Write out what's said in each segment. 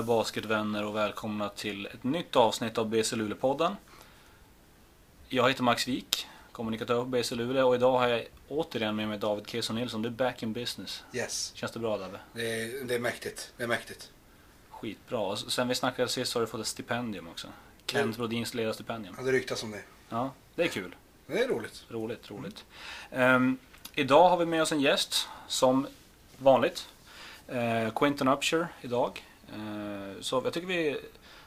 Där basketvänner och välkomna till ett nytt avsnitt av BC Luleå-podden. Jag heter Max Wik, kommunikatör på BC Luleå och idag har jag återigen med mig David Kesson Nilsson. Du är back in business. Yes, Känns det bra David? det är, det är mäktigt. Det är mäktigt. Skitbra. Och sen vi snackade sist har du fått ett stipendium också. Kent Brodins ledarstipendium. Ja, det ryktas om det. Ja, det är kul. Det är roligt. Roligt, roligt. Ehm, idag har vi med oss en gäst, som vanligt. Uh, Quinton Upshur idag. Eh, så jag tycker vi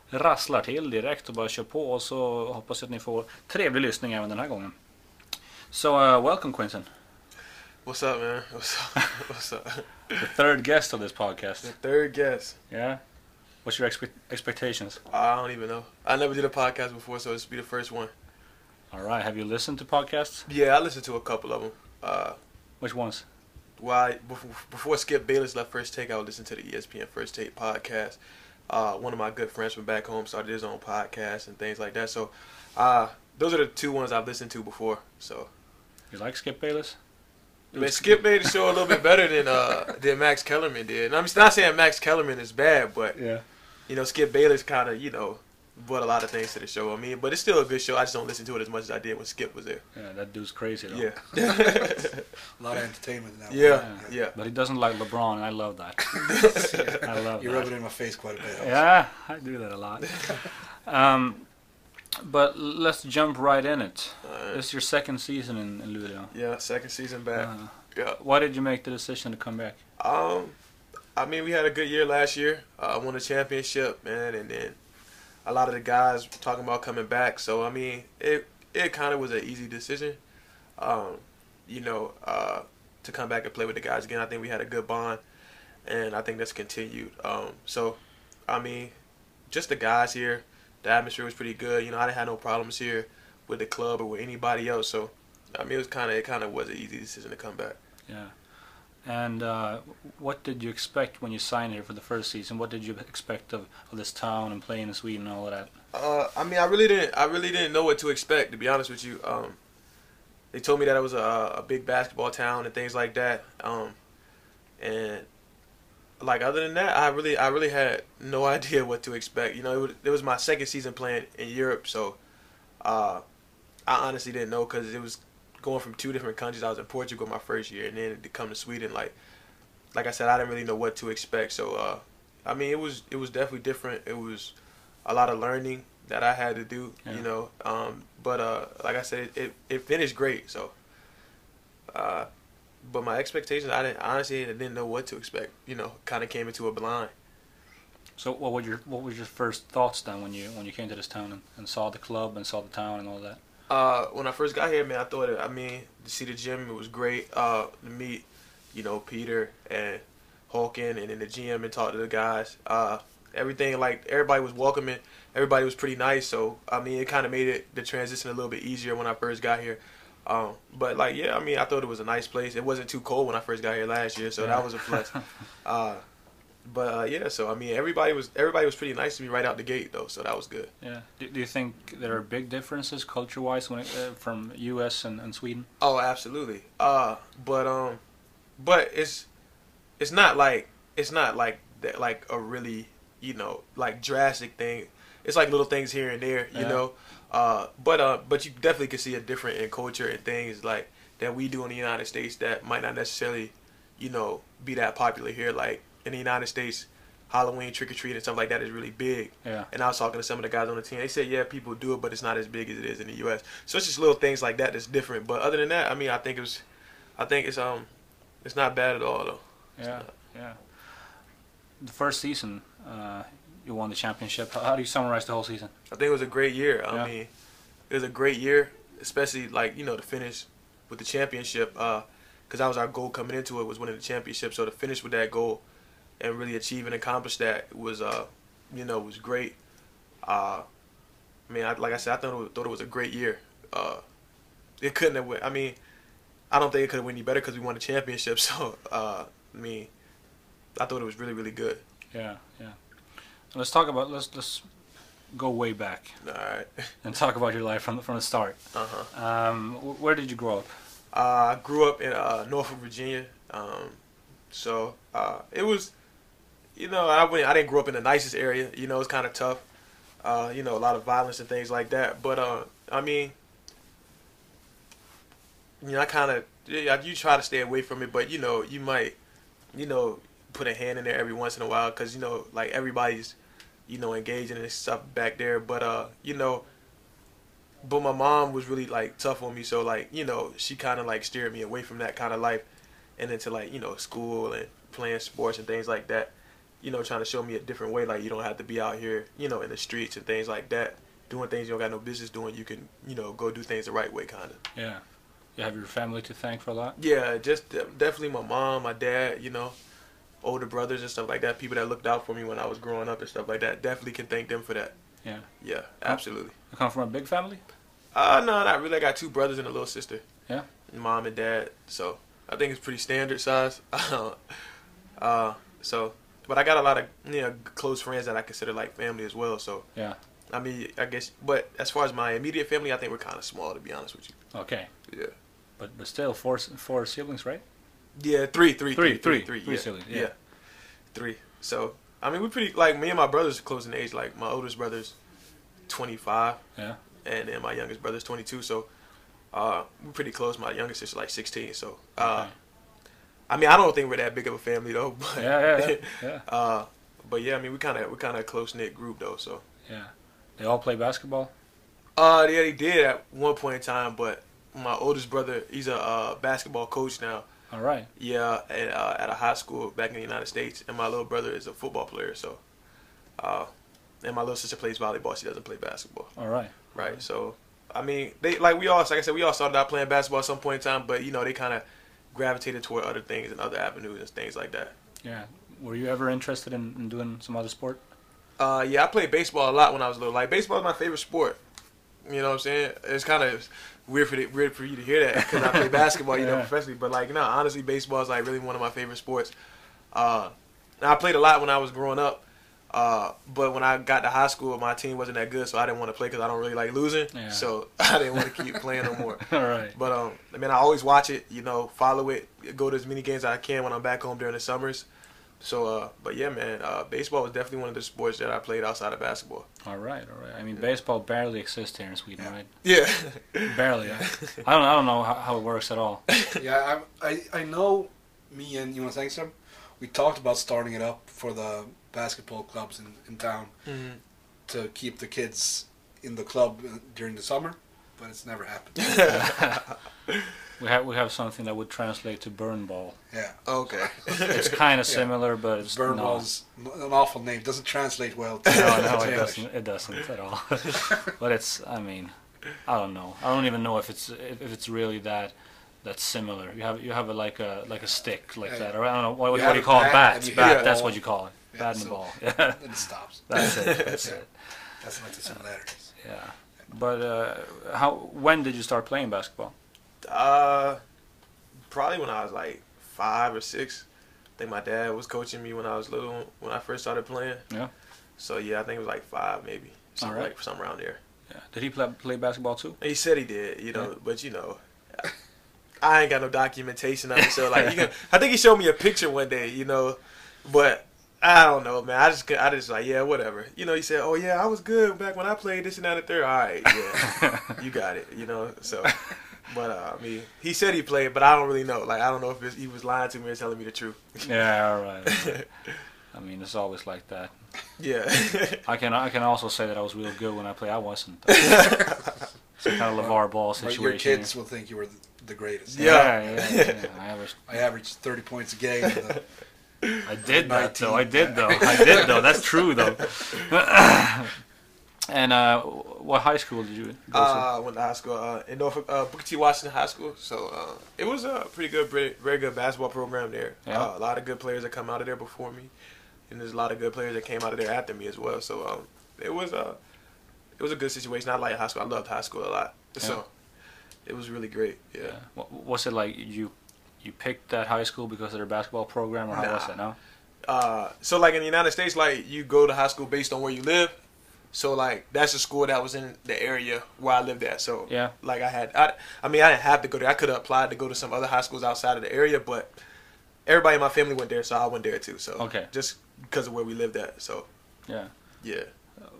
rasslar till direkt och bara kör på och så hoppas jag att ni får trevlig lyssning även den här gången. So, uh, welcome Quinton. What's up, man? What's up? What's up? The third guest of this podcast. The third guest. Yeah? What's your expe- expectations? I don't even know. I never did a podcast before, so this will be the first one. Alright, have you listened to podcasts? Yeah, I listened to a couple of them. Uh, Which ones? Why before, Skip Bayless left First Take, I would listen to the ESPN First Take podcast. Uh, one of my good friends from back home started his own podcast and things like that. So, uh, those are the two ones I've listened to before. So, You like Skip Bayless? man, Skip made the show a little bit better than uh, than Max Kellerman did. And I'm not saying Max Kellerman is bad, but Yeah. you know, Skip Bayless kind of, you know, brought a lot of things to the show. I mean, but it's still a good show. I just don't listen to it as much as I did when Skip was there. Yeah, that dude's crazy though. Yeah. A lot of entertainment now. yeah, yeah. But he doesn't like LeBron, and I love that. I love You that. rub it in my face quite a bit. Yeah, I do that a lot. um, but let's jump right in it. Alright. This is your second season in, in Luleå. Yeah, second season back. Uh, Yeah. why did you make the decision to come back? Um, I mean, we had a good year last year. Uh, won a championship, man, and then a lot of the guys talking about coming back. So I mean, it it kind of was an easy decision. Um, you know, uh, to come back and play with the guys again. I think we had a good bond, and I think that's continued. Um, so, I mean, just the guys here, the atmosphere was pretty good. You know, I didn't have no problems here with the club or with anybody else. So, I mean, it was kind of it kind of was an easy decision to come back. Yeah. And uh, what did you expect when you signed here for the first season? What did you expect of, of this town and playing in Sweden and all of that? Uh, I mean, I really didn't. I really didn't know what to expect. To be honest with you, um, they told me that it was a, a big basketball town and things like that. Um, and like other than that, I really, I really had no idea what to expect. You know, it was, it was my second season playing in Europe, so uh, I honestly didn't know because it was going from two different countries. I was in Portugal my first year, and then to come to Sweden, like, like I said, I didn't really know what to expect. So, uh, I mean, it was, it was definitely different. It was a lot of learning that I had to do, Yeah. you know. Um, but uh, like I said, it, it finished great. So, uh, but my expectations, I didn't honestly I didn't know what to expect. You know, kind of came into a blind. So what were your what was your first thoughts then when you when you came to this town and, and saw the club and saw the town and all that? Uh, when I first got here, man, I thought it. I mean, to see the gym, it was great. Uh, to meet, you know, Peter and Hawken, and then the GM and talk to the guys. Uh, everything like everybody was welcoming. Everybody was pretty nice. So I mean, it kind of made it the transition a little bit easier when I first got here. Um, but like, yeah, I mean, I thought it was a nice place. It wasn't too cold when I first got here last year, so Yeah. that was a plus. uh, but uh, yeah, so I mean, everybody was everybody was pretty nice to me right out the gate though, so that was good. Yeah. Do, do you think there are big differences culture-wise when it, uh, from U.S. and, and Sweden? Oh, absolutely. Uh, but um, but it's it's not like it's not like that like a really you know like drastic thing. It's like little things here and there, you Yeah. know. Uh, but uh, but you definitely can see a different in culture and things like that we do in the United States that might not necessarily, you know, be that popular here. Like in the United States, Halloween trick or treat and stuff like that is really big. Yeah. And I was talking to some of the guys on the team. They said, yeah, people do it, but it's not as big as it is in the U.S. So it's just little things like that that's different. But other than that, I mean, I think it was, I think it's um, it's not bad at all though. Yeah. Yeah. The first season, uh, you won the championship. How, how do you summarize the whole season? I think it was a great year. I Yeah. mean, it was a great year, especially like you know to finish with the championship. Uh, Because that was our goal coming into it was winning the championship. So to finish with that goal and really achieve and accomplish that was uh, you know, was great. Uh, I mean, I, like I said, I thought it, was, thought it was a great year. Uh, it couldn't have. went- I mean, I don't think it could have went any better because we won the championship. So uh, I mean, I thought it was really really good. Yeah. Yeah. Let's talk about let's let's go way back All right. and talk about your life from the, from the start. Uh huh. Um, where did you grow up? Uh, I grew up in uh, Norfolk, Virginia. Um, so uh, it was you know, I went, I didn't grow up in the nicest area. You know, it's kind of tough. Uh, you know, a lot of violence and things like that. But uh, I mean, you know, I kind of you try to stay away from it, but you know, you might, you know, put a hand in there every once in a while because you know, like everybody's, you know, engaging and stuff back there. But uh, you know, but my mom was really like tough on me, so like you know, she kind of like steered me away from that kind of life, and into like you know, school and playing sports and things like that. You know, trying to show me a different way. Like you don't have to be out here, you know, in the streets and things like that, doing things you don't got no business doing. You can, you know, go do things the right way, kind of. Yeah. You have your family to thank for a lot. Yeah, just definitely my mom, my dad, you know, older brothers and stuff like that. People that looked out for me when I was growing up and stuff like that. Definitely can thank them for that. Yeah. Yeah, absolutely. You come from a big family. Uh, no, not really. I got two brothers and a little sister. Yeah. Mom and dad. So I think it's pretty standard size. uh, so, but I got a lot of you know close friends that I consider like family as well. So Yeah. I mean, I guess. But as far as my immediate family, I think we're kind of small to be honest with you. Okay. Yeah. But but still four four siblings, right? Yeah, three, three, Three, three, three, three, three, three yeah. siblings, Yeah. yeah. three. So I mean, we pretty like me and my brothers are close in age. Like my oldest brother's twenty five, Yeah. and then my youngest brother's twenty two. So uh, we're pretty close. My youngest sister's like sixteen. So uh, Okay. I mean, I don't think we're that big of a family though. But Yeah, yeah, yeah. yeah. uh, but yeah, I mean, we kind of we kind of a close knit group though. So Yeah. They all play basketball. uh, yeah, they did at one point in time, but my oldest brother, he's a uh, basketball coach now. All right. Yeah, at, uh, at a high school back in the United States, and my little brother is a football player. So, uh, and my little sister plays volleyball. She doesn't play basketball. All right. Right. So, I mean, they like we all, like I said, we all started out playing basketball at some point in time, but you know, they kind of gravitated toward other things and other avenues and things like that. Yeah. Were you ever interested in, in doing some other sport? Uh, yeah, I played baseball a lot when I was little. Like baseball is my favorite sport. You know what I'm saying? It's kind of weird for the, weird for you to hear that because I play basketball, you know, professionally. But like, no, honestly, baseball is like really one of my favorite sports. Uh, I played a lot when I was growing up. Uh, but when I got to high school, my team wasn't that good, so I didn't want to play because I don't really like losing. Yeah. So I didn't want to keep playing no more. All right. But um, I mean, I always watch it. You know, follow it. Go to as many games as I can when I'm back home during the summers. So, uh, but yeah, man, uh, baseball was definitely one of the sports that I played outside of basketball. All right. All right. I mean, baseball barely exists here in Sweden, right? Yeah. Barely. I, I don't. I don't know how, how it works at all. Yeah, I, I I know. Me and you Jonas Engström, we talked about starting it up for the basketball clubs in, in town Mhm. to keep the kids in the club uh, during the summer, but it's never happened. We have we have something that would translate to burn ball. yeah, Okay. It's kind of Yeah. similar, but it's burn no. ball's an awful name. Doesn't translate well. To, No, no, it doesn't. It doesn't at all. but it's. I mean, I don't know. I don't even know if it's if if it's really that that's similar. You have you have a, like a like a stick like Yeah. that, or I don't know what, what do you a call it? bat Bats. and you Bat. That's what you call it. Yeah, Bat and so- ball. Yeah. Then it stops. That's it. That's Yeah. it. That's like the similarities. Yeah. But uh, how? When did you start playing basketball? Uh, probably when I was like five or six. I think my dad was coaching me when I was little, when I first started playing. Yeah. So yeah, I think it was like five maybe, something Alright. like something around there. Yeah. Did he play play basketball too? He said he did, you know, Yeah. but you know, I ain't got no documentation of it. So like, you can, I think he showed me a picture one day, you know, but I don't know, man. I just, I just like, yeah, whatever. You know, you said, oh yeah, I was good back when I played this and that and third. All right, yeah, you got it, you know. So, but uh, I mean, he said he played, but I don't really know. Like, I don't know if it's, he was lying to me or telling me the truth. yeah. All right. all right. I mean, it's always like that. yeah. I can I can also say that I was real good when I played. I wasn't. It's a kind of LeVar Ball But situation. your kids will think you were the, the greatest. Yeah, Yeah. yeah, yeah, yeah. I averaged I averaged 30 points a game. And the- I did that 19. though. I did though. I did though. That's true though. and uh, what high school did you go to? Uh, went to high school uh, in Norfolk, uh, Booker T. Washington High School. So uh, it was a pretty good, very, very good basketball program there. Yeah. Uh, a lot of good players that come out of there before me, and there's a lot of good players that came out of there after me as well. So um, it was a, it was a good situation. I liked high school. I loved high school a lot. So it was really great. Yeah. yeah. What, was it like you you picked that high school because of their basketball program, or how was Nah. it? No. Uh, so like in the United States, like you go to high school based on where you live. So like that's a school that was in the area where I lived at. So Yeah. like I had, I, I mean I didn't have to go there. I could have applied to go to some other high schools outside of the area, but everybody in my family went there, so I went there too. So Okay. just because of where we lived at. So Yeah. yeah.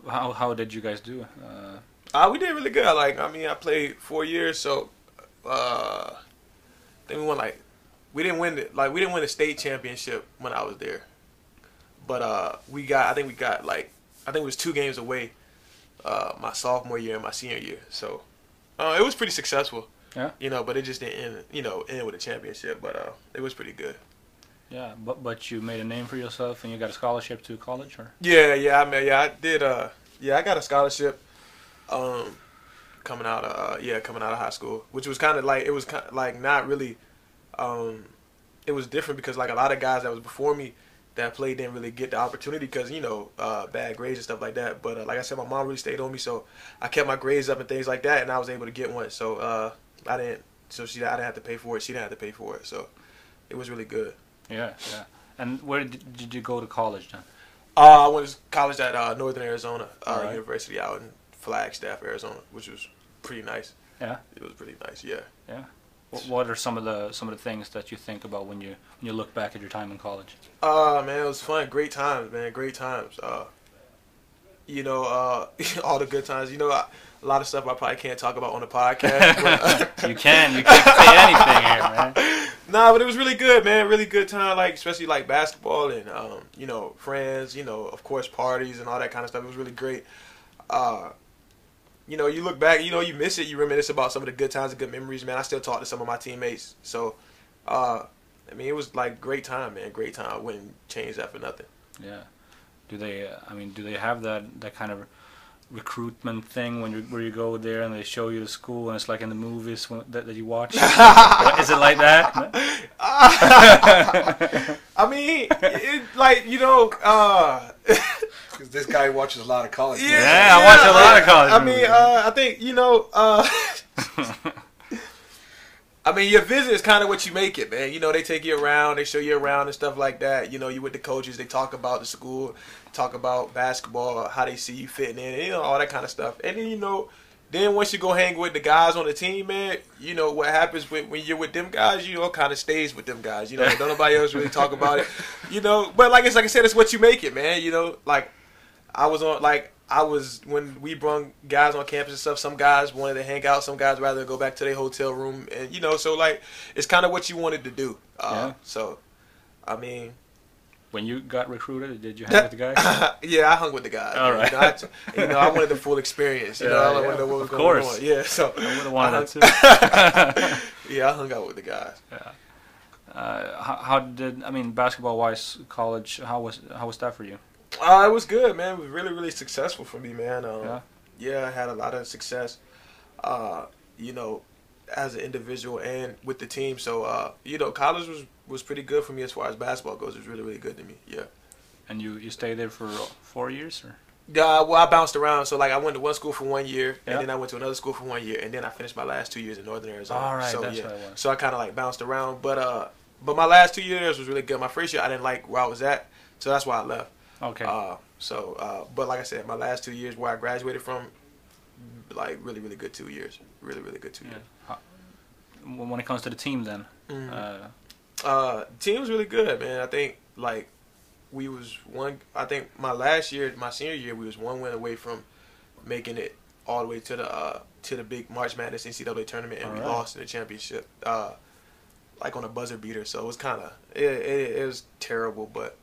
How how did you guys do? Uh, Uh, we did really good. Like, I mean, I played four years, so uh, I think we won like we didn't win the, like we didn't win the state championship when I was there, but uh, we got I think we got like I think it was two games away uh, my sophomore year and my senior year. So uh, it was pretty successful. Yeah. You know, but it just didn't end, you know end with a championship. But uh, it was pretty good. yeah, but but you made a name for yourself and you got a scholarship to college, or Yeah, yeah, I mean, yeah, I did. Uh, yeah, I got a scholarship. Um, coming out of uh, yeah, coming out of high school, which was kind of like it was kind of like not really. Um, it was different because like a lot of guys that was before me that played didn't really get the opportunity because you know uh, bad grades and stuff like that. But uh, like I said, my mom really stayed on me, so I kept my grades up and things like that, and I was able to get one. So uh, I didn't. So she, I didn't have to pay for it. She didn't have to pay for it. So it was really good. yeah, yeah. And where did, did you go to college then? Uh, I went to college at uh, Northern Arizona uh, Alright. University out in Flagstaff, Arizona, which was pretty nice. Yeah. It was pretty nice. Yeah. Yeah. What, what are some of the some of the things that you think about when you when you look back at your time in college? Uh, man, it was fun. Great times, man. Great times. Uh, you know, uh, all the good times. You know, I, a lot of stuff I probably can't talk about on the podcast. but, You can you can't say anything here, man. nah, but it was really good, man. Really good time. Like especially like basketball and um, you know, friends. You know, of course, parties and all that kind of stuff. It was really great. Uh, you know, you look back, you know, you miss it. You reminisce about some of the good times and good memories, man. I still talk to some of my teammates. So, uh, I mean, it was like great time, man. Great time. I wouldn't change that for nothing. Yeah. Do they? Uh, I mean, do they have that that kind of recruitment thing when you where you go there and they show you the school and it's like in the movies when, that, that you watch? Is it like that? I mean, it, like you know, uh, Because this guy watches a lot of college. yeah, movies. Yeah, I watch a lot of college I mean, uh, I think you know. Uh, I mean, your visit is kind of what you make it, man. You know, they take you around, they show you around and stuff like that. You know, you with the coaches, they talk about the school, talk about basketball, how they see you fitting in, you know, all that kind of stuff. And then you know, then once you go hang with the guys on the team, man, you know what happens when, when you're with them guys, you know, kind of stays with them guys. You know, don't nobody else really talk about it. You know, but like it's like I said, it's what you make it, man. You know, like I was on like I was when we brung guys on campus and stuff. Some guys wanted to hang out. Some guys rather go back to their hotel room, and you know, so like it's kind of what you wanted to do. Uh, Yeah. So, I mean, when you got recruited, did you hang with the guys? yeah, I hung with the guys. All man. right. You know, I, t- you know, I wanted the full experience. You Yeah, know, I yeah, wanted to know what was of going course. on. Yeah, so I would have wanted I that too. yeah, I hung out with the guys. Yeah. Uh, how, how did I mean basketball wise college? How was how was that for you? Uh, it was good, man. It was really, really successful for me, man. Um, Yeah. yeah. I had a lot of success, uh, you know, as an individual and with the team. So, uh, you know, college was, was pretty good for me as far as basketball goes. It was really, really good to me. Yeah. And you you stayed there for four years or? Yeah, well, I bounced around. So, like, I went to one school for one year, Yeah. and then I went to another school for one year, and then I finished my last two years in Northern Arizona. All right, so, that's yeah. what it was. So I kind of like bounced around, but uh, but my last two years was really good. My first year, I didn't like where I was at, so that's why I left. Okay. Uh, so, uh, but like I said, my last two years where I graduated from, like really, really good two years. Really, really good two yeah. years. How, when it comes to the team, then. Mhm. Uh, Uh, team was really good, man. I think like we was one. I think my last year, my senior year, we was one win away from making it all the way to the uh, to the big March Madness NCAA tournament, and we Alright. lost in the championship, uh, like on a buzzer beater. So it was kind of it, it, it was terrible, but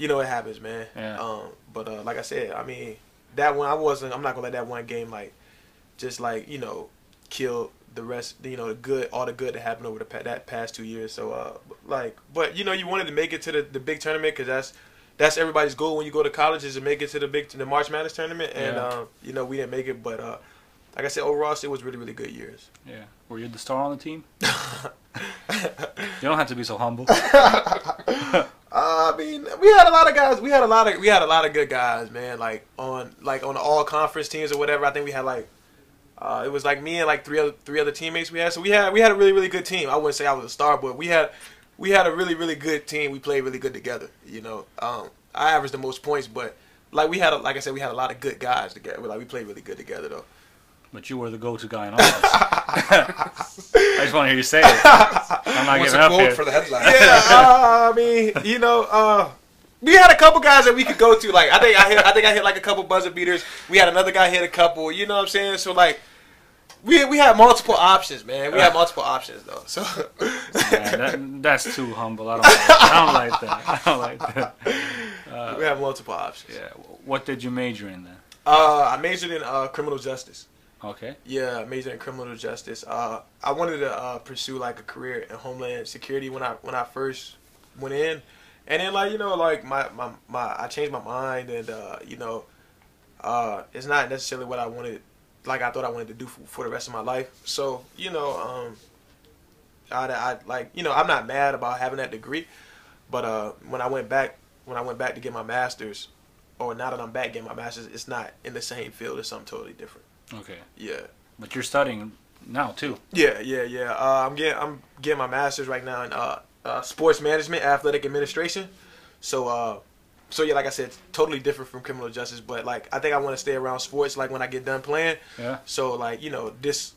you know it happens, man. Yeah. Um, but uh, like I said, I mean that one I wasn't. I'm not gonna let that one game like just like you know kill the rest. You know the good, all the good that happened over the pa- that past two years. So uh, like, but you know you wanted to make it to the, the big tournament because that's that's everybody's goal when you go to college is to make it to the big to the March Madness tournament. And Yeah. um, you know we didn't make it, but uh, like I said, overall it was really really good years. yeah. Were you the star on the team? You don't have to be so humble. Uh, I mean, we had a lot of guys. We had a lot of we had a lot of good guys, man. Like on like on all conference teams or whatever. I think we had like uh, it was like me and like three other three other teammates we had. So we had we had a really really good team. I wouldn't say I was a star, but we had we had a really really good team. We played really good together. You know, um, I averaged the most points, but like we had a, like I said, we had a lot of good guys together. Like we played really good together though. But you were the go-to guy in all this. I just want to hear you say it. I'm not What's giving a up quote here. for the headline? yeah, uh, I mean, you know, uh, we had a couple guys that we could go to. Like I think I hit, I think I hit like a couple buzzer beaters. We had another guy hit a couple. You know what I'm saying? So like, we we have multiple options, man. We have multiple options though. So Yeah, that, that's too humble. I don't, like, I don't like that. I don't like that. we have multiple options. Yeah. What did you major in then? Uh, I majored in uh, criminal justice. Okay. Yeah, major in criminal justice. Uh, I wanted to uh, pursue like a career in homeland security when I when I first went in, and then like you know like my my, my I changed my mind and uh, you know, uh, it's not necessarily what I wanted. Like I thought I wanted to do for, for the rest of my life. So you know, um, I, I like you know I'm not mad about having that degree, but uh, when I went back when I went back to get my master's, or now that I'm back getting my master's, it's not in the same field. It's something totally different. Okay. Yeah. But you're studying now too. Yeah, yeah, yeah. Uh, I'm getting I'm getting my master's right now in uh, uh, sports management, athletic administration. So, uh, so yeah, like I said, totally different from criminal justice. But like, I think I want to stay around sports. Like when I get done playing. Yeah. So like, you know, this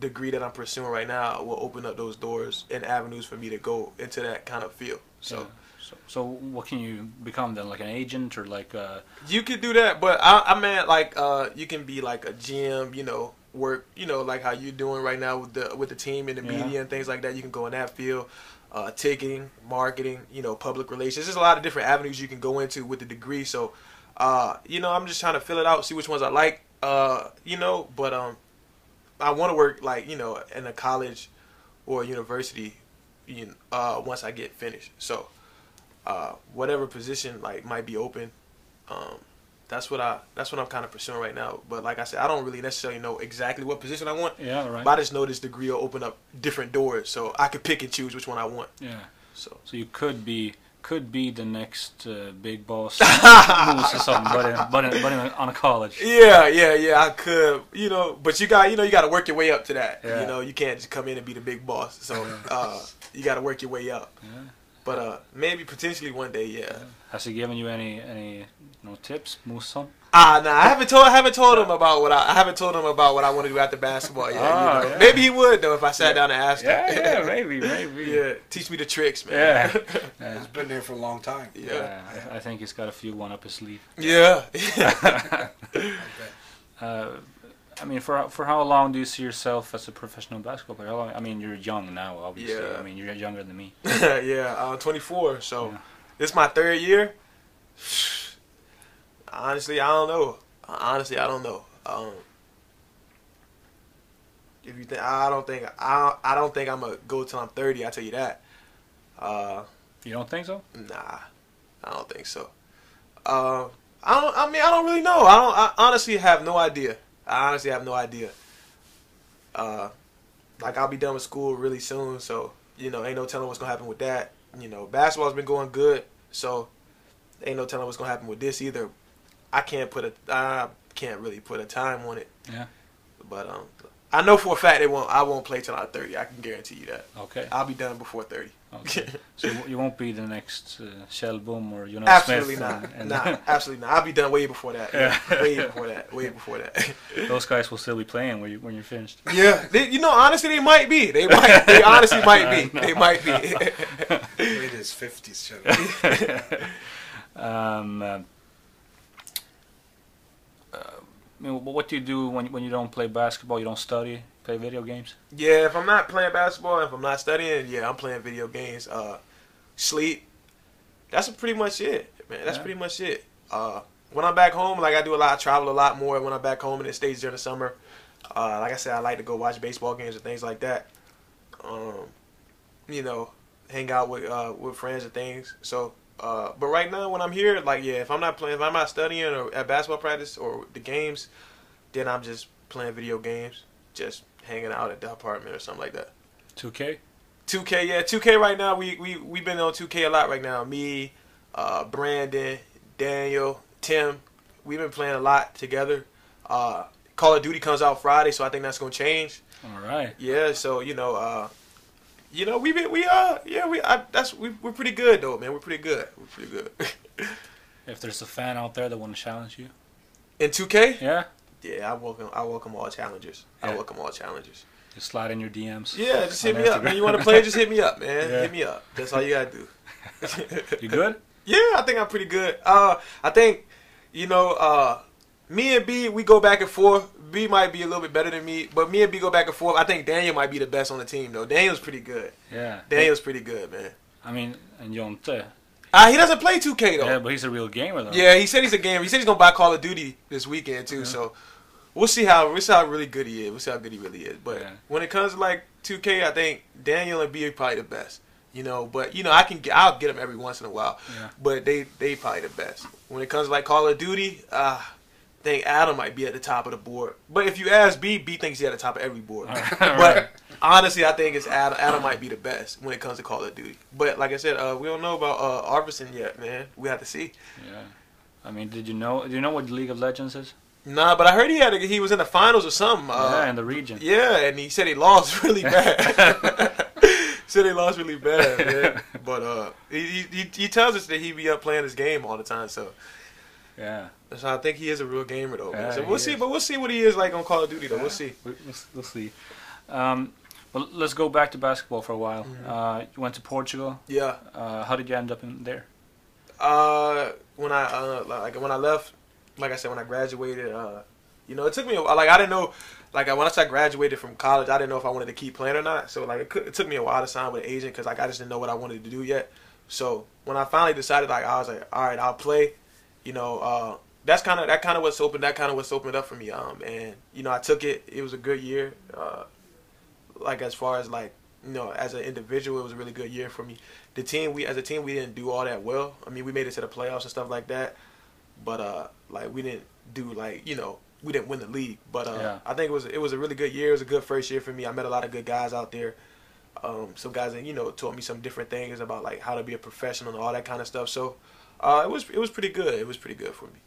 degree that I'm pursuing right now will open up those doors and avenues for me to go into that kind of field. So. Yeah. So, so what can you become then? Like an agent or like? Uh, You could do that, but I, I meant like uh, you can be like a GM, you know, work, you know, like how you're doing right now with the with the team and the Yeah. media and things like that. You can go in that field, uh, ticketing, marketing, you know, public relations. There's a lot of different avenues you can go into with the degree. So, uh, you know, I'm just trying to fill it out, see which ones I like, uh, you know. But um, I want to work like you know in a college or a university, you know, uh, once I get finished. So, uh, whatever position like might be open, um, that's what I that's what I'm kind of pursuing right now. But like I said, I don't really necessarily know exactly what position I want. yeah. Right. But I just know this degree will open up different doors, so I could pick and choose which one I want. yeah. So So you could be could be the next uh, big boss moose or something, but in, but in, but in a, on a college. yeah, yeah, yeah, I could, you know, but you got you know you got to work your way up to that. Yeah. You know, you can't just come in and be the big boss. So uh, you got to work your way up. Yeah. But uh, maybe potentially one day, yeah. Has he given you any any you know tips, Muson? Ah, nah, I haven't told I haven't told him about what I, I haven't told him about what I want to do after basketball yet. Ah, you know? yeah. Maybe he would though if I sat down and asked him. Yeah, yeah, maybe, maybe. yeah, teach me the tricks, man. Yeah. Yeah. He's been there for a long time. yeah. Yeah, I, I think he's got a few one up his sleeve. Yeah. I. Uh, I mean, for for how long do you see yourself as a professional basketball player? How long, I mean, you're young now, obviously. Yeah. I mean, you're younger than me. yeah, I'm 24, so Yeah. this is my third year. Honestly, I don't know. Honestly, I don't know. Um, if you think, I don't think, I, I don't think I'm gonna go till I'm 30. I tell you that. Uh, You don't think so? nah, I don't think so. Uh, I don't. I mean, I don't really know. I don't. I honestly have no idea. I honestly have no idea. Uh, like I'll be done with school really soon, so you know, ain't no telling what's gonna happen with that. You know, basketball's been going good, so ain't no telling what's gonna happen with this either. I can't put a. I can't really put a time on it. Yeah. But um, I know for a fact it won't. I won't play till I'm 30. I can guarantee you that. Okay. I'll be done before 30. okay. so you, you won't be the next uh, Shell Boom or Jonas Absolutely Smith. not. and- and nah, absolutely not. I'll be done way before that. Yeah. way before that. Way before that. those guys will still be playing when you when you're finished. yeah. They, you know, honestly, they might be. They might. They honestly might be. They might be. Late his fifties, shit. Um, uh, I mean, what do you do when when you don't play basketball? You don't study, play video games. yeah. If I'm not playing basketball, if I'm not studying, yeah, I'm playing video games. Uh, sleep. That's pretty much it, man. That's Yeah. pretty much it. Uh, when I'm back home, like I do a lot, I travel a lot more when I'm back home in the states during the summer. Uh, like I said, I like to go watch baseball games and things like that. Um, you know, hang out with uh, with friends and things. So, uh, but right now when I'm here, like yeah, if I'm not playing, if I'm not studying or at basketball practice or the games, then I'm just playing video games, just hanging out at the apartment or something like that. 2K. 2K, yeah, 2K right now. We we we've been on 2K a lot right now. Me, uh, Brandon, Daniel, Tim. We've been playing a lot together. Uh, Call of Duty comes out Friday, so I think that's gonna change. All right. Yeah, so you know, uh, you know, we been we uh yeah we I, that's we we're pretty good though, man. We're pretty good. We're pretty good. If there's a fan out there that want to challenge you, In 2K, yeah, yeah, I welcome I welcome all challengers. I welcome all challengers. just slide in your DMs. Yeah, just hit me up, man. You want to play? Just hit me up, man. Yeah. Hit me up. That's all you gotta do. You good? Yeah, I think I'm pretty good. Uh, I think, you know, uh, me and B, we go back and forth. B might be a little bit better than me, but me and B go back and forth. I think Daniel might be the best on the team, though. Daniel's pretty good. Yeah. Daniel's pretty good, man. I mean, and Jonte. Uh, he doesn't play 2K, though. Yeah, but he's a real gamer though. Yeah, he said he's a gamer. He said he's gonna buy Call of Duty this weekend too. Yeah. So we'll see how we'll see how really good he is. We'll see how good he really is. But Yeah. when it comes to like 2K, I think Daniel and B are probably the best. You know, but you know I can get I'll get them every once in a while. Yeah. But they they probably the best. When it comes to like Call of Duty, uh, I think Adam might be at the top of the board. But if you ask B, B thinks he's at the top of every board. Alright. But honestly, I think it's Adam. Adam might be the best when it comes to Call of Duty. But like I said, uh, we don't know about uh, Arvidsson yet, man. We have to see. Yeah. I mean, did you know? Do you know what League of Legends is? Nah, but I heard he had a, he was in the finals or something. yeah, Uh, in the region. yeah, and he said he lost really bad. said he lost really bad, man. But uh, he, he he tells us that he be up playing his game all the time. So, Yeah. so I think he is a real gamer though. Yeah, so we'll see, is. but we'll see what he is like on Call of Duty though. We'll see. We- We'll, we'll see. Um, well, let's go back to basketball for a while. Mhm. Uh, you went to Portugal. Yeah. Uh, how did you end up in there? Uh, when I uh, like when I left, like I said, when I graduated, uh, you know, it took me a while. Like I didn't know, like once I graduated from college, I didn't know if I wanted to keep playing or not. So like it, could, it took me a while to sign with an agent because like I just didn't know what I wanted to do yet. So when I finally decided, like I was like, all right, I'll play. You know, uh, that's kind of that kind of what's opened that kind of what's opened up for me. Um, and you know, I took it. It was a good year. Uh, like as far as like you know, as an individual, it was a really good year for me. The team, we as a team, we didn't do all that well. I mean, we made it to the playoffs and stuff like that, but uh, like we didn't do like you know, we didn't win the league. But uh, Yeah. I think it was it was a really good year. It was a good first year for me. I met a lot of good guys out there. Um, some guys that you know taught me some different things about like how to be a professional and all that kind of stuff. So uh, it was it was pretty good. It was pretty good for me.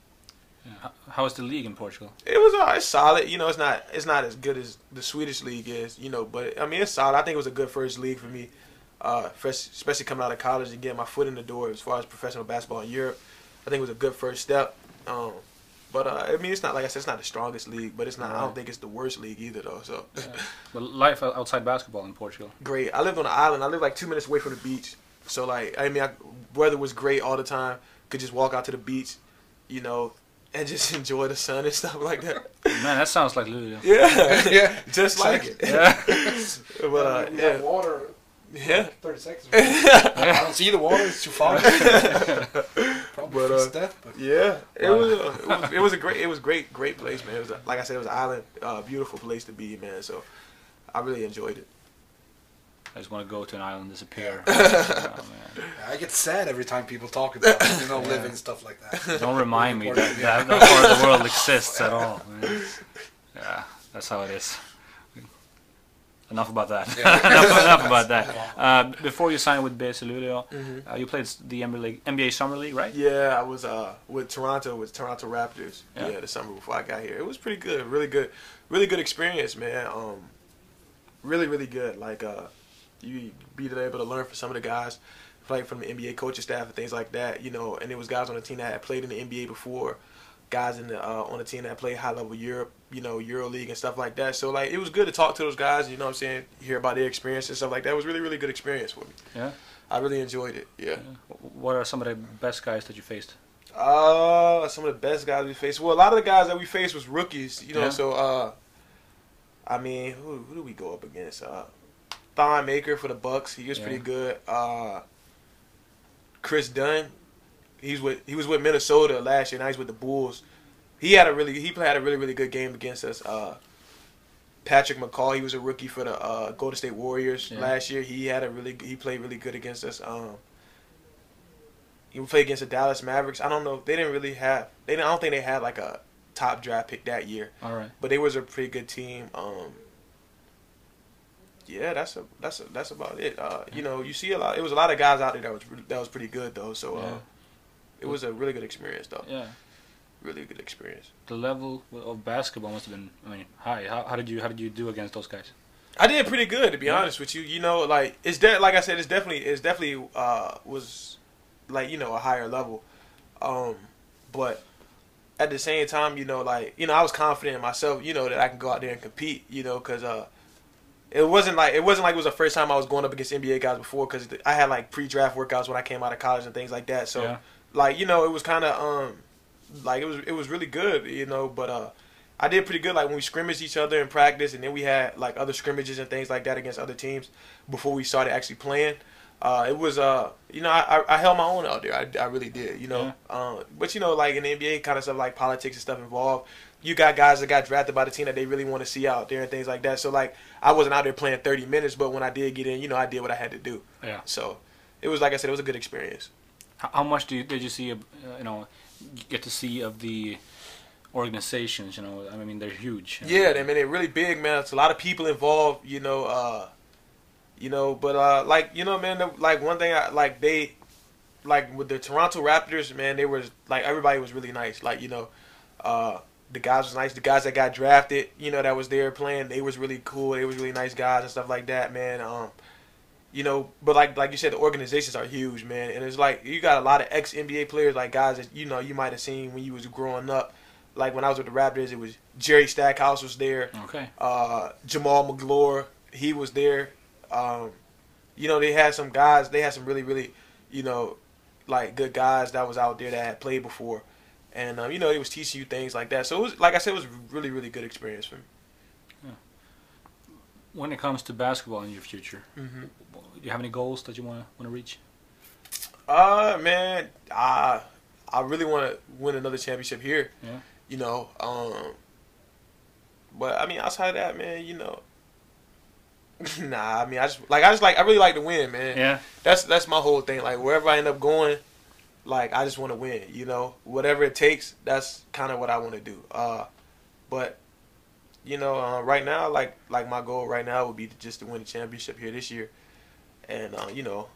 How was the league in Portugal? It was uh, it's solid. You know, it's not it's not as good as the Swedish league is. You know, but I mean it's solid. I think it was a good first league for me, uh, fresh, especially coming out of college and getting my foot in the door as far as professional basketball in Europe. I think it was a good first step. Um, but uh, I mean, it's not like I said, it's not the strongest league, but it's not. I don't think it's the worst league either, though. So Well, life outside basketball in Portugal. great. I lived on an island. I lived like two minutes away from the beach. So like, I mean, I, weather was great all the time. Could just walk out to the beach, you know, and just enjoy the sun and stuff like that. Man, that sounds like Luleå. Yeah, yeah. just like it. Yeah. but uh, We have yeah, water. yeah. 30 seconds. I don't see the water. It's too far. Probably But, uh, that, but Yeah, it Wow. was, uh, it was it was a great it was great great place, man. It was a, like I said, it was an island, uh, beautiful place to be, man. So I really enjoyed it. I just want to go to an island and disappear. oh, man. I get sad every time people talk about you know Yeah. living stuff like that. Don't remind me that, yeah. that that part of the world exists at all. man. Yeah, that's how it is. Enough about that. Yeah. enough, enough about that. Uh, before you signed with BC Luleå, Mm-hmm. uh, you played the NBA, League, NBA Summer League, right? Yeah, I was uh, with Toronto with Toronto Raptors. Yeah. Yeah. the summer before I got here. It was pretty good, really good, really good experience, man. Um, really really good. Like uh, you be able to learn from some of the guys, like from the NBA coaching staff and things like that. You know, and it was guys on the team that had played in the NBA before, guys in the uh, on the team that played high level Europe, you know, Euro League and stuff like that. So like it was good to talk to those guys. You know, what I'm saying, hear about their experience and stuff like that. It was really really good experience for me. Yeah. I really enjoyed it. Yeah. Yeah. What are some of the best guys that you faced? Uh, some of the best guys we faced. Well, a lot of the guys that we faced was rookies, you know. Yeah. So, uh, I mean, who who do we go up against? Uh, Thon Maker for the Bucks. He was Yeah. pretty good. Uh, Kris Dunn. He's with he was with Minnesota last year. Now he's with the Bulls. He had a really he had a really really good game against us. Uh, Patrick McCaw. He was a rookie for the uh, Golden State Warriors Yeah. last year. He had a really he played really good against us. Um, he played against the Dallas Mavericks. I don't know. They didn't really have. They I don't think they had like a top draft pick that year, All right. but they was a pretty good team. Um, yeah, that's a that's a, that's about it. Uh, you know, you see a lot. It was a lot of guys out there that was that was pretty good though. So uh, Yeah. it was a really good experience though. Yeah. Really good experience. The level of basketball must have been, I mean, high. How, how did you how did you do against those guys? I did pretty good to be Yeah. honest with you. You know, like it's de- like I said, it's definitely it's definitely uh was like you know a higher level, um, but at the same time, you know, like you know, I was confident in myself. You know that I can go out there and compete. You know, because uh, it wasn't like it wasn't like it was the first time I was going up against NBA guys before because I had like pre-draft workouts when I came out of college and things like that. So Yeah. like you know it was kind of um like it was it was really good you know but uh I did pretty good like when we scrimmaged each other in practice and then we had like other scrimmages and things like that against other teams before we started actually playing. Uh, it was uh you know I, I held my own out there I, I really did you know um but you know like in the NBA kind of stuff like politics and stuff involved you got guys that got drafted by the team that they really want to see out there and things like that so like I wasn't out there playing 30 minutes but when I did get in you know I did what I had to do Yeah. so it was like I said it was a good experience How, much do you, did you see? Uh, you know, get to see of the organizations. You know, I mean, they're huge. Yeah, I mean they're really big, man. It's a lot of people involved, you know. Uh, you know, but uh, like you know, man, like one thing, I, like they, like with the Toronto Raptors, man, they was like everybody was really nice. Like you know, uh, the guys was nice. The guys that got drafted, you know, that was there playing, they was really cool. They was really nice guys and stuff like that, man. Um, you know, but like like you said, the organizations are huge, man. And it's like you got a lot of ex NBA players, like guys that you know you might have seen when you was growing up. Like when I was with the Raptors, it was Jerry Stackhouse was there Okay. uh, Jamaal Magloire, he was there. Um, you know, they had some guys. They had some really, really, you know, like good guys that was out there that had played before, and um, you know, they was teaching you things like that. So it was, like I said, it was a really, really good experience for me. Yeah. When it comes to basketball in your future, Mm-hmm. do you have any goals that you want to want to reach? Uh, man, I I really want to win another championship here. Yeah. You know, um, but I mean, outside of that, man, you know. Nah, I mean, I just like I just like I really like to win, man. Yeah. that's that's my whole thing. Like wherever I end up going, like I just want to win. You know, whatever it takes. That's kind of what I want to do. Uh, but you know, uh, right now, like like my goal right now would be to just to win the championship here this year, and uh, you know,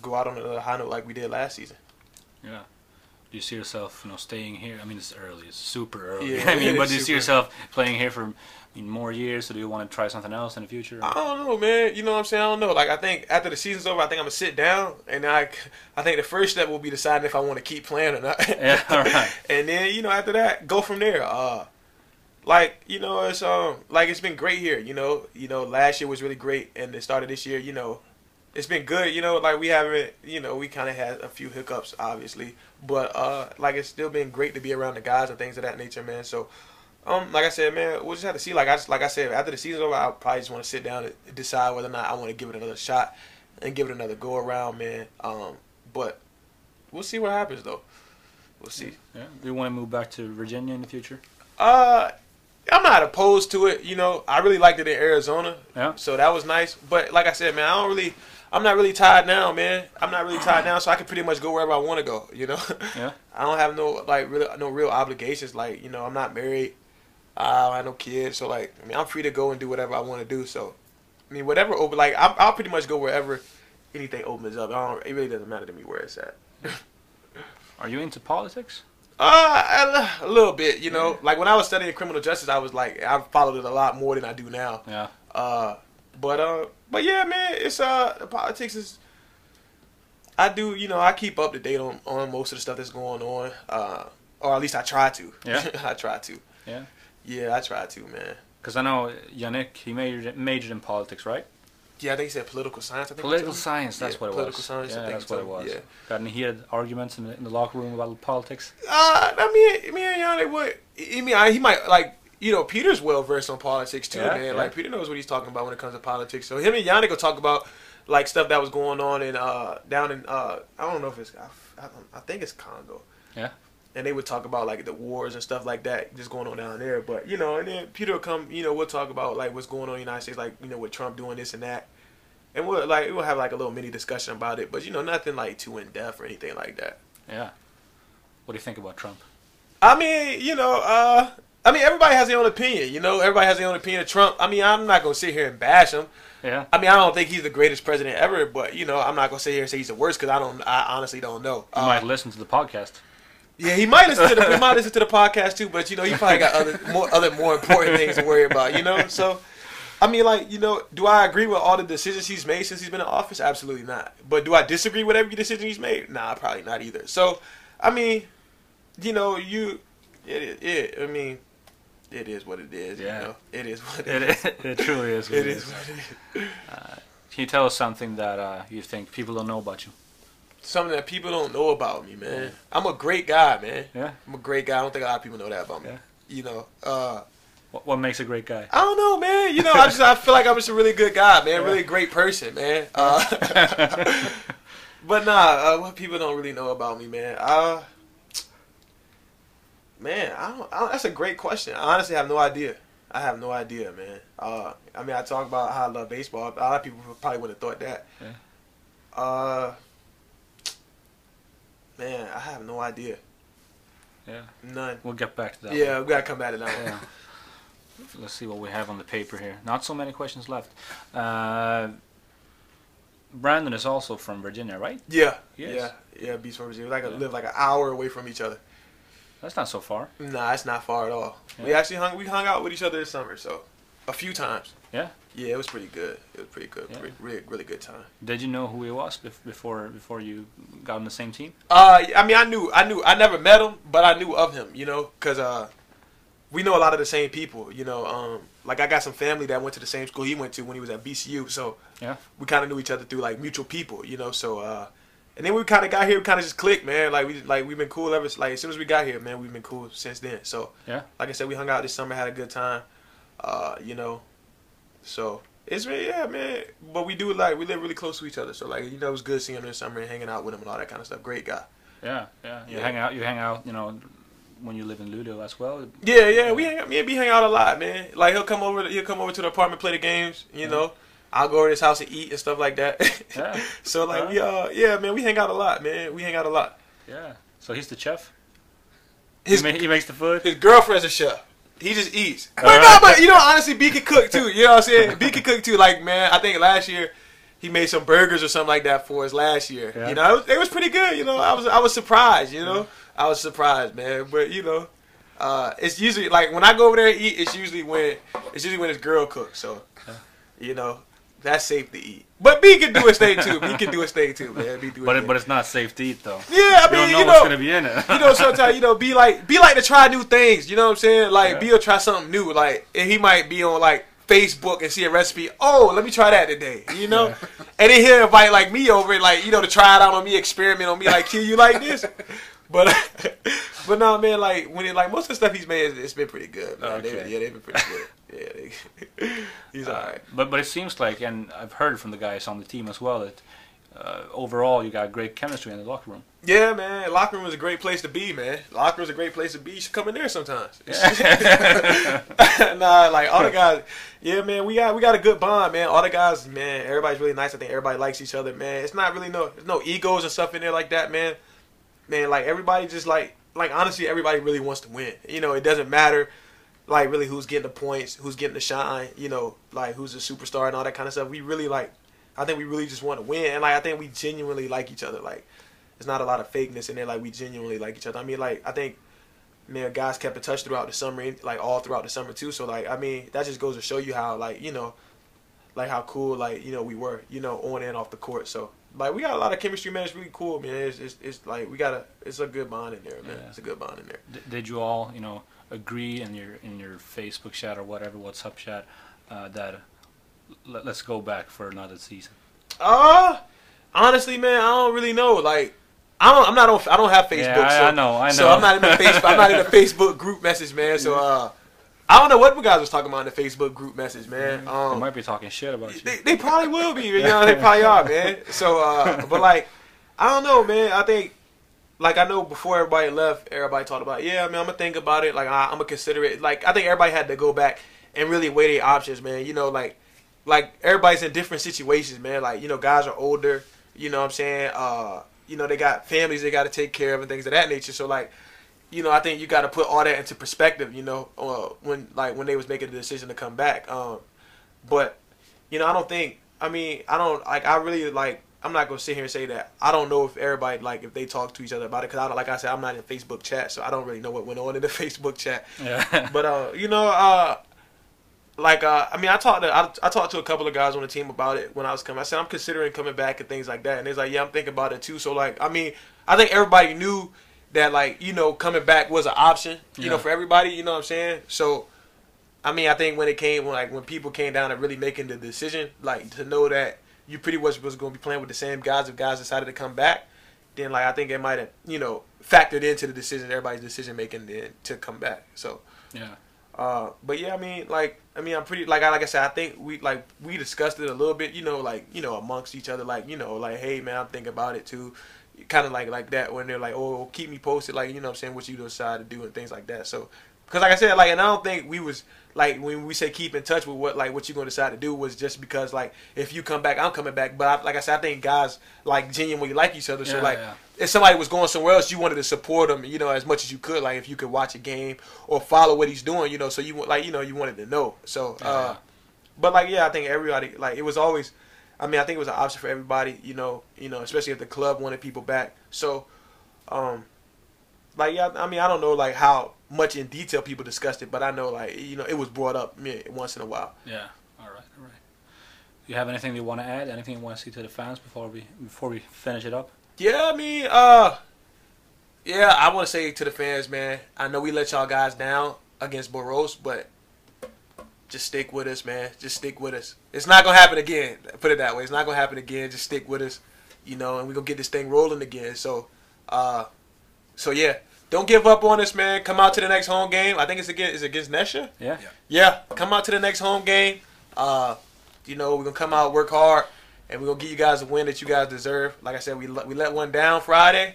go out on another high note like we did last season. Yeah. Do you see yourself, you know, staying here? I mean, it's early. It's super early. Yeah, I mean, but do you see yourself playing here for more years? Or do you want to try something else in the future? I don't know, man. You know what I'm saying? I don't know. Like I think after the season's over, I think I'm gonna sit down and I, I think the first step will be deciding if I want to keep playing or not. Yeah, all right. and then you know after that, go from there. Uh, like you know, it's um like it's been great here. You know, you know last year was really great, and the start of this year, you know, it's been good. You know, like we haven't, you know, we kind of had a few hiccups, obviously, but uh, like it's still been great to be around the guys and things of that nature, man. So. Um, like I said, man, we'll just have to see. Like I just, like I said, after the season's over, I'll probably just want to sit down and decide whether or not I want to give it another shot and give it another go around, man. Um, but we'll see what happens though. We'll see. Yeah. Do you want to move back to Virginia in the future? Uh, I'm not opposed to it. You know, I really liked it in Arizona, Yeah. so that was nice. But like I said, man, I don't really, I'm not really tied now, man. I'm not really tied now, so I can pretty much go wherever I want to go. You know, Yeah. I don't have no like real no real obligations. Like you know, I'm not married. I don't have no kids, so like I mean, I'm free to go and do whatever I want to do. So, I mean, whatever open, like I'll, I'll pretty much go wherever anything opens up. I don't, it really doesn't matter to me where it's at. Are you into politics? Uh, a, a little bit, you know. Like when I was studying criminal justice, I was like, I followed it a lot more than I do now. Yeah. Uh, but uh, but yeah, man, it's uh, the politics is. I do, you know, I keep up to date on, on most of the stuff that's going on. Uh, or at least I try to. Yeah. I try to. Yeah. Yeah, I try to, man. Because I know Yannick, he majored, majored in politics, right? Yeah, I think he said political science. I think Political science, that's Yeah, what it political was. Political science, I yeah, think that's what it was. yeah. Got any heated arguments in the, in the locker room about politics? Uh, I mean, me and Yannick, what? I mean, I, he might like. You know, Peter's well versed on politics too, Yeah, man. yeah. Like Peter knows what he's talking about when it comes to politics. So him and Yannick will talk about like stuff that was going on in uh down in uh I don't know if it's I, I, don't- I think it's Congo. Yeah. And they would talk about like the wars and stuff like that just going on down there. But you know, and then Peter will come. You know, we'll talk about like what's going on in the United States, like you know with Trump doing this and that. And we'll like we'll have like a little mini discussion about it, but you know nothing like too in depth or anything like that. Yeah. What do you think about Trump? I mean, you know, uh, I mean, everybody has their own opinion. You know, everybody has their own opinion of Trump. I mean, I'm not gonna sit here and bash him. Yeah. I mean, I don't think he's the greatest president ever, but you know, I'm not gonna sit here and say he's the worst because I don't. I honestly don't know. You Uh, might listen to the podcast. yeah, he might listen to the he might listen to the podcast too, but you know, he probably got other more other more important things to worry about. You know, so. I mean, like, you know, do I agree with all the decisions he's made since he's been in office? Absolutely not. But do I disagree with every decision he's made? Nah, probably not either. So, I mean, you know, you, yeah, yeah I mean, it is what it is. Yeah. You know? It is what It, it is. it, it truly is. what It is what it is. Can you tell us something that uh, you think people don't know about you? Something that people don't know about me, man. I'm a great guy, man. Yeah. I'm a great guy. I don't think a lot of people know that about me. Yeah. You know, uh, What, what makes a great guy? I don't know, man. You know, I just I feel like I'm just a really good guy, man. Really great person, man. Uh, but nah, uh, what people don't really know about me, man. Uh, man, I don't, I don't. That's a great question. I honestly have no idea. I have no idea, man. Uh, I mean, I talk about how I love baseball. A lot of people probably would have thought that. Yeah. Uh, man, I have no idea. Yeah. None. We'll get back to that. Yeah, we gotta come back to that. one. Yeah. Let's see what we have on the paper here. Not so many questions left. Uh, Brandon is also from Virginia, right? Yeah, Yes. yeah, yeah. Beach from Virginia. We like Yeah. live like an hour away from each other. That's not so far. Nah, it's not far at all. We actually hung we hung out with each other this summer, so a few times. Yeah. Yeah, it was pretty good. It was pretty good. Yeah. Pretty, really, really good time. Did you know who he was bef- before before you got on the same team? Uh, I mean, I knew, I knew, I never met him, but I knew of him. You know, cause uh, we know a lot of the same people. You know, um, like I got some family that went to the same school he went to when he was at BCU, so Yeah. we kind of knew each other through like mutual people. You know, so uh, and then we kind of got here, we kind of just clicked, man. Like we, like we've been cool ever, like as soon as we got here, man, we've been cool since then. So Yeah. like I said, we hung out this summer, had a good time. Uh, you know, so it's really yeah, man. But we do like we live really close to each other, so like you know, it was good seeing him this summer and hanging out with him and all that kind of stuff. Great guy. Yeah. Yeah. You Yeah. hang out. You hang out. You know, when you live in Ludo as well. Yeah, yeah, we hang out, me and B hang out a lot, man. Like he'll come over, he'll come over to the apartment, play the games. You know, I'll go over to his house and eat and stuff like that. Yeah. so like we uh yeah, man, we hang out a lot, man. We hang out a lot. Yeah. So he's the chef. His he, ma- he makes the food. his girlfriend's a chef. He just eats. But no, but you know, honestly, B can cook too. You know what I'm saying? B can cook too. Like man, I think last year he made some burgers or something like that for us last year. Yeah. You know, it was, it was pretty good. You know, I was I was surprised. You know, I was surprised, man. But you know, uh, it's usually like when I go over there and eat, it's usually when it's usually when his girl cooks. So, you know, that's safe to eat. But B can do his thing too. B can do his thing too, man. B do But it, thing. but it's not safe to eat though. yeah, I You mean, know you what's know, gonna be in it. you know, sometimes you know, be like, be like to try new things. You know what I'm saying? Like, Yeah. be will try something new. Like, and he might be on like Facebook and see a recipe. Oh, let me try that today. You know, Yeah. and then he'll invite like me over, and, like you know, to try it out on me, experiment on me. Like, kill you like this? But, but no, man. Like when it like most of the stuff he's made, it's- been pretty good. Man. They- Okay. yeah, they've been pretty good. Yeah, he's Uh, alright. But but it seems like, and I've heard from the guys on the team as well that uh, overall you got great chemistry in the locker room. Yeah, man. Locker room is a great place to be, man. Locker room is a great place to be. You should come in there sometimes. nah, like all the guys. Yeah, man. We got we got a good bond, man. All the guys, man. Everybody's really nice. I think everybody likes each other, man. It's not really no there's no egos and stuff in there like that, man. Man, like everybody just like like honestly, everybody really wants to win. You know, it doesn't matter. Like really, who's getting the points, who's getting the shine, you know, like who's a superstar and all that kind of stuff. We really like, I think we really just want to win, and like I think we genuinely like each other. Like, there's not a lot of fakeness in there. Like we genuinely like each other. I mean, like I think, man, guys kept in touch throughout the summer, like all throughout the summer too. So like, I mean, that just goes to show you how like you know, like how cool like you know we were, you know, on and off the court. So like we got a lot of chemistry, man. It's really cool, man. It's it's, it's like we got a it's a good bond in there, man. Yeah. It's a good bond in there. D- did you all, you know, agree in your in your Facebook chat or whatever WhatsApp chat uh, that let, let's go back for another season? Uh honestly, man, I don't really know. Like, I don't. I'm not on. I don't have Facebook. Yeah, I- so, I know, I So know. I'm not in the Facebook. I'm not in the Facebook group message, man. So uh, I don't know what you guys was talking about in the Facebook group message, man. they Um, might be talking shit about you. they, they probably will be. You know, they probably are, man. So, uh, but like, I don't know, man. I think, like, I know before everybody left, everybody talked about, yeah, I mean, I'm gonna think about it. Like, I, I'm gonna consider it. Like, I think everybody had to go back and really weigh their options, man. You know, like, like everybody's in different situations, man. Like, you know, guys are older. You know what I'm saying? Uh, you know, they got families they got to take care of and things of that nature. So, like, you know, I think you got to put all that into perspective. You know, uh, when like when they was making the decision to come back. Um, but you know, I don't think. I mean, I don't like. I really like. I'm not gonna sit here and say that. I don't know if everybody like if they talk to each other about it because I don't. Like I said, I'm not in Facebook chat, so I don't really know what went on in the Facebook chat. Yeah. But uh, you know, uh, like uh, I mean, I talked to I, I talked to a couple of guys on the team about it when I was coming. I said I'm considering coming back and things like that, and they's like, yeah, I'm thinking about it too. So like, I mean, I think everybody knew that like you know coming back was an option, you know, for everybody. You know what I'm saying? So I mean, I think when it came, when, like when people came down to really making the decision, like to know that you pretty much was going to be playing with the same guys if guys decided to come back, then like I think it might have, you know, factored into the decision, everybody's decision making then to come back. So, Yeah. uh, but yeah, I mean, like, I mean, I'm pretty like, I like I said, I think we like we discussed it a little bit, you know, like you know, amongst each other, like you know, like, hey man, I'm thinking about it too, kind of like like that when they're like, oh, keep me posted, like you know, what I'm saying what you decide to do and things like that. So, because like I said, like, and I don't think we was like when we say keep in touch with what like what you're gonna decide to do was just because like if you come back, I'm coming back. But I, like I said, I think guys like genuinely like each other. So Yeah, like yeah. if somebody was going somewhere else, you wanted to support him, you know, as much as you could. Like if you could watch a game or follow what he's doing, you know, so you like you know you wanted to know. So, Yeah, uh, but like yeah, I think everybody like it was always. I mean, I think it was an option for everybody, you know, you know, especially if the club wanted people back. So, um, like yeah, I mean, I don't know like how much in detail people discussed it, but I know like you know it was brought up yeah, once in a while. Yeah. All right. All right. You have anything you want to add? Anything you want to say to the fans before we before we finish it up? Yeah, I mean, uh, yeah, I want to say to the fans, man. I know we let y'all guys down against Borås, but just stick with us, man. Just stick with us. It's not gonna happen again. Put it that way. It's not gonna happen again. Just stick with us, you know, and we gonna get this thing rolling again. So, uh, so yeah, don't give up on us, man. Come out to the next home game. I think it's against is it against Nässjö. Yeah. Yeah. Yeah, come out to the next home game. Uh, you know, we're gonna come out, work hard, and we're gonna give you guys a win that you guys deserve. Like I said, we let, we let one down Friday.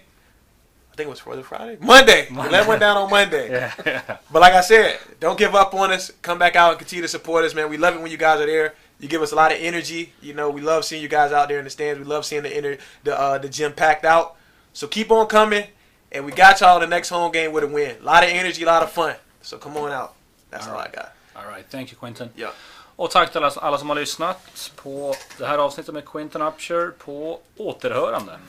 I think it was for the Friday, Monday. We let one down on Monday. Yeah. yeah. But like I said, don't give up on us. Come back out and continue to support us, man. We love it when you guys are there. You give us a lot of energy. You know, we love seeing you guys out there in the stands. We love seeing the inner, the uh, the gym packed out. So keep on coming, and we got y'all the next home game with a win. A lot of energy, a lot of fun. So come on out. That's all, All I got. All right. Thank you Quinton. Ja. Och tack till alla, alla som har lyssnat på det här avsnittet med Quinton Upshur på återhörande.